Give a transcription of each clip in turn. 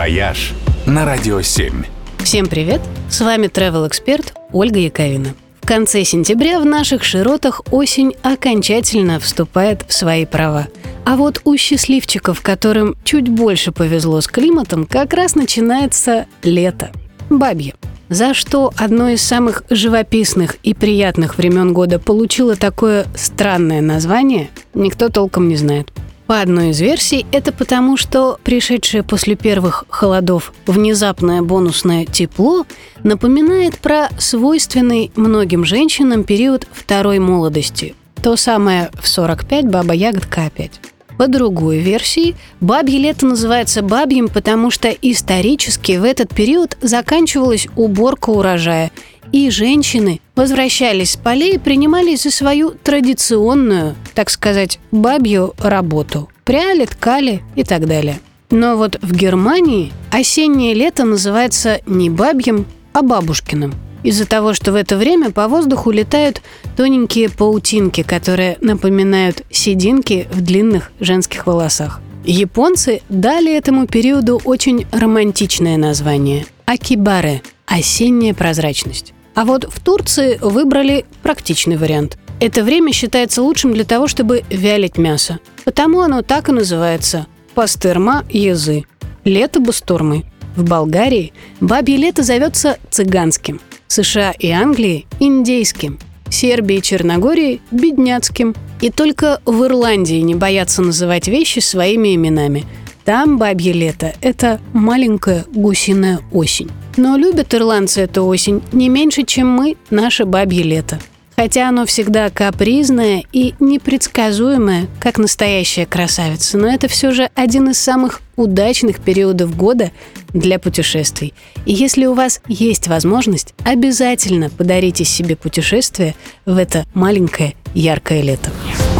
«Вояж» на Радио 7. Всем привет! С вами travel эксперт Ольга Яковина. В конце сентября в наших широтах осень окончательно вступает в свои права. А вот у счастливчиков, которым чуть больше повезло с климатом, как раз начинается лето. Бабье. За что одно из самых живописных и приятных времен года получило такое странное название, никто толком не знает. По одной из версий, это потому, что пришедшее после первых холодов внезапное бонусное тепло напоминает про свойственный многим женщинам период второй молодости. То самое в 45 баба ягодка опять. По другой версии, бабье лето называется бабьим, потому что исторически в этот период заканчивалась уборка урожая, и женщины возвращались с полей и принимались за свою традиционную, так сказать, бабью работу. Пряли, ткали и так далее. Но вот в Германии осеннее лето называется не бабьим, а бабушкиным – из-за того, что в это время по воздуху летают тоненькие паутинки, которые напоминают сединки в длинных женских волосах. Японцы дали этому периоду очень романтичное название – акибаре – осенняя прозрачность. А вот в Турции выбрали практичный вариант. Это время считается лучшим для того, чтобы вялить мясо. Потому оно так и называется – пастерма язы. Лето бастурмы. В Болгарии бабье лето зовется цыганским – США и Англии – индейским, Сербии и Черногории – бедняцким. И только в Ирландии не боятся называть вещи своими именами. Там бабье лето – это маленькая гусиная осень. Но любят ирландцы эту осень не меньше, чем мы наше бабье лето – Хотя оно всегда капризное и непредсказуемое, как настоящая красавица, но это все же один из самых удачных периодов года для путешествий. И если у вас есть возможность, обязательно подарите себе путешествие в это маленькое яркое лето.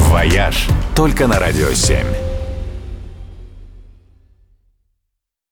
«Вояж» только на «Радио 7».